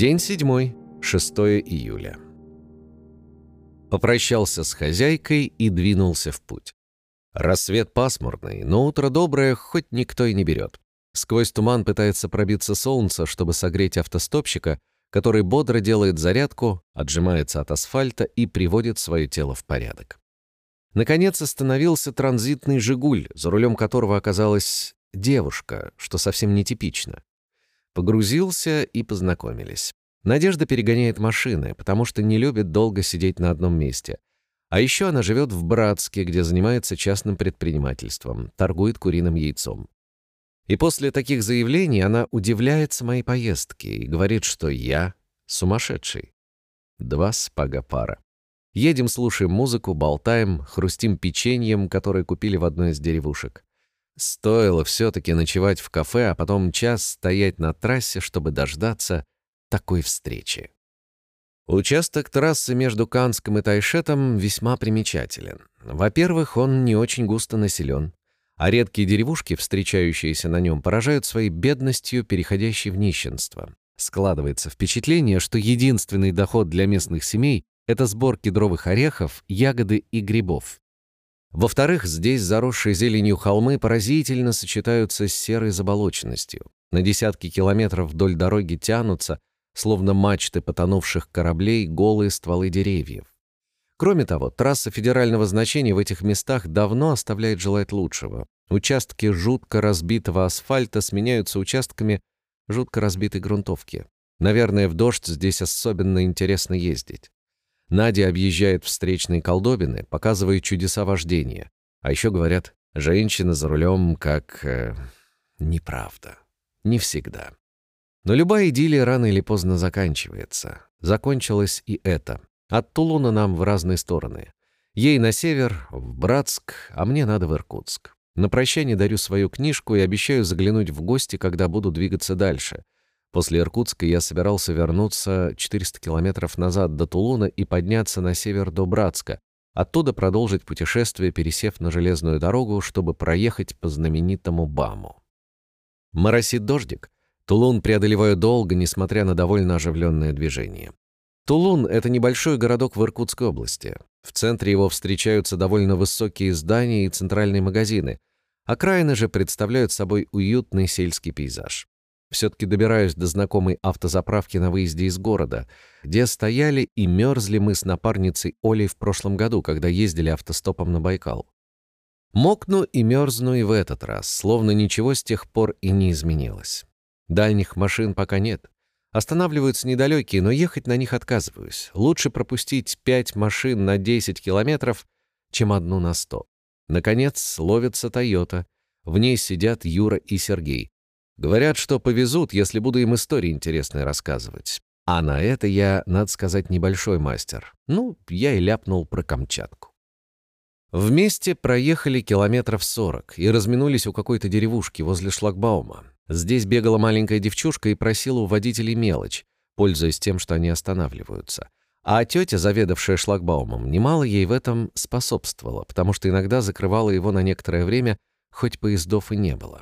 День седьмой, 6 июля. Попрощался с хозяйкой и двинулся в путь. Рассвет пасмурный, но утро доброе, хоть никто и не берет. Сквозь туман пытается пробиться солнце, чтобы согреть автостопщика, который бодро делает зарядку, отжимается от асфальта и приводит свое тело в порядок. Наконец остановился транзитный «Жигуль», за рулем которого оказалась девушка, что совсем нетипично. Погрузился и познакомились. Надежда перегоняет машины, потому что не любит долго сидеть на одном месте. А еще она живет в Братске, где занимается частным предпринимательством, торгует куриным яйцом. И после таких заявлений она удивляется моей поездке и говорит, что я сумасшедший. Два спага пара. Едем, слушаем музыку, болтаем, хрустим печеньем, которое купили в одной из деревушек. Стоило все-таки ночевать в кафе, а потом час стоять на трассе, чтобы дождаться такой встречи. Участок трассы между Канском и Тайшетом весьма примечателен. Во-первых, он не очень густо населен, а редкие деревушки, встречающиеся на нем, поражают своей бедностью, переходящей в нищенство. Складывается впечатление, что единственный доход для местных семей это сбор кедровых орехов, ягоды и грибов. Во-вторых, здесь заросшие зеленью холмы поразительно сочетаются с серой заболоченностью. На десятки километров вдоль дороги тянутся, словно мачты потонувших кораблей, голые стволы деревьев. Кроме того, трасса федерального значения в этих местах давно оставляет желать лучшего. Участки жутко разбитого асфальта сменяются участками жутко разбитой грунтовки. Наверное, в дождь здесь особенно интересно ездить. Надя объезжает встречные колдобины, показывает чудеса вождения. А еще говорят, женщина за рулем как... Э, неправда. Не всегда. Но любая идиллия рано или поздно заканчивается. Закончилось и это. От Тулуна нам в разные стороны. Ей на север, в Братск, а мне надо в Иркутск. На прощание дарю свою книжку и обещаю заглянуть в гости, когда буду двигаться дальше — После Иркутска я собирался вернуться 400 километров назад до Тулуна и подняться на север до Братска, оттуда продолжить путешествие, пересев на железную дорогу, чтобы проехать по знаменитому Баму. Моросит дождик. Тулун преодолеваю долго, несмотря на довольно оживленное движение. Тулун — это небольшой городок в Иркутской области. В центре его встречаются довольно высокие здания и центральные магазины. Окраины же представляют собой уютный сельский пейзаж. Все-таки добираюсь до знакомой автозаправки на выезде из города, где стояли и мерзли мы с напарницей Олей в прошлом году, когда ездили автостопом на Байкал. Мокну и мерзну и в этот раз, словно ничего с тех пор и не изменилось. Дальних машин пока нет. Останавливаются недалекие, но ехать на них отказываюсь. Лучше пропустить пять машин на 10 километров, чем одну на сто. Наконец, ловится «Тойота». В ней сидят Юра и Сергей. Говорят, что повезут, если буду им истории интересные рассказывать. А на это я, надо сказать, небольшой мастер. Ну, я и ляпнул про Камчатку. Вместе проехали километров сорок и разминулись у какой-то деревушки возле шлагбаума. Здесь бегала маленькая девчушка и просила у водителей мелочь, пользуясь тем, что они останавливаются. А тетя, заведовавшая шлагбаумом, немало ей в этом способствовала, потому что иногда закрывала его на некоторое время, хоть поездов и не было.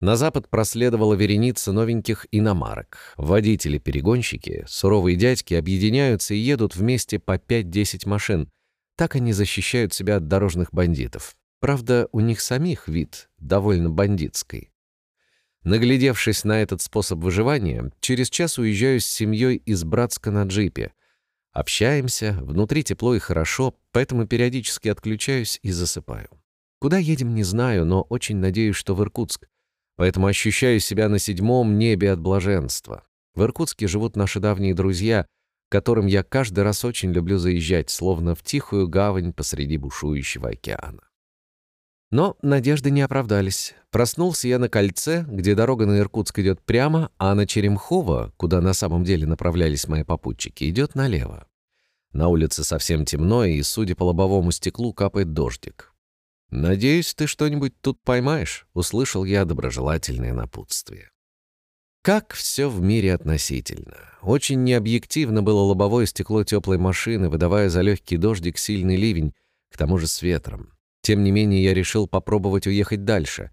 На запад проследовала вереница новеньких иномарок. Водители-перегонщики, суровые дядьки объединяются и едут вместе по 5-10 машин. Так они защищают себя от дорожных бандитов. Правда, у них самих вид довольно бандитский. Наглядевшись на этот способ выживания, через час уезжаю с семьей из Братска на джипе. Общаемся, внутри тепло и хорошо, поэтому периодически отключаюсь и засыпаю. Куда едем, не знаю, но очень надеюсь, что в Иркутск поэтому ощущаю себя на седьмом небе от блаженства. В Иркутске живут наши давние друзья, которым я каждый раз очень люблю заезжать, словно в тихую гавань посреди бушующего океана. Но надежды не оправдались. Проснулся я на кольце, где дорога на Иркутск идет прямо, а на Черемхово, куда на самом деле направлялись мои попутчики, идет налево. На улице совсем темно, и, судя по лобовому стеклу, капает дождик. «Надеюсь, ты что-нибудь тут поймаешь», — услышал я доброжелательное напутствие. Как все в мире относительно. Очень необъективно было лобовое стекло теплой машины, выдавая за легкий дождик сильный ливень, к тому же с ветром. Тем не менее, я решил попробовать уехать дальше.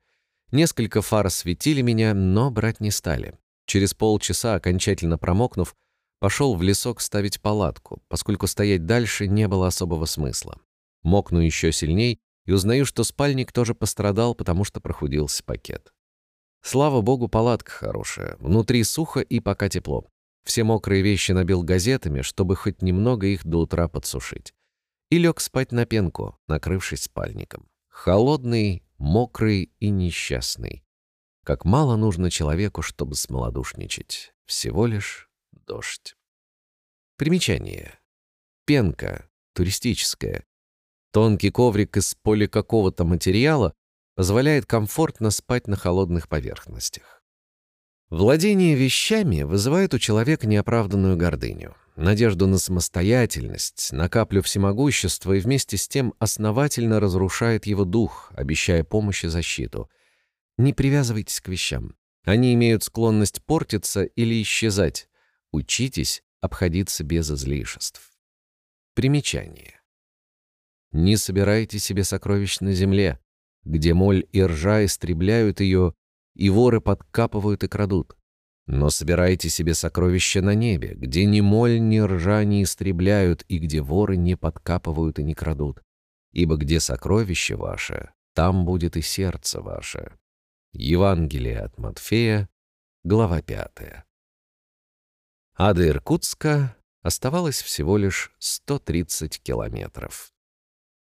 Несколько фар осветили меня, но брать не стали. Через полчаса, окончательно промокнув, пошел в лесок ставить палатку, поскольку стоять дальше не было особого смысла. Мокну еще сильней и узнаю, что спальник тоже пострадал, потому что прохудился пакет. Слава богу, палатка хорошая, внутри сухо и пока тепло. Все мокрые вещи набил газетами, чтобы хоть немного их до утра подсушить. И лег спать на пенку, накрывшись спальником. Холодный, мокрый и несчастный. Как мало нужно человеку, чтобы смолодушничать. Всего лишь дождь. Примечание. Пенка, туристическая. Тонкий коврик из поля какого-то материала позволяет комфортно спать на холодных поверхностях. Владение вещами вызывает у человека неоправданную гордыню, надежду на самостоятельность, на каплю всемогущества и вместе с тем основательно разрушает его дух, обещая помощь и защиту. Не привязывайтесь к вещам. Они имеют склонность портиться или исчезать. Учитесь обходиться без излишеств. Примечание. Не собирайте себе сокровищ на земле, где моль и ржа истребляют ее, и воры подкапывают и крадут. Но собирайте себе сокровища на небе, где ни моль, ни ржа не истребляют, и где воры не подкапывают и не крадут. Ибо где сокровище ваше, там будет и сердце ваше. Евангелие от Матфея, глава 5. А до Иркутска оставалось всего лишь 130 километров.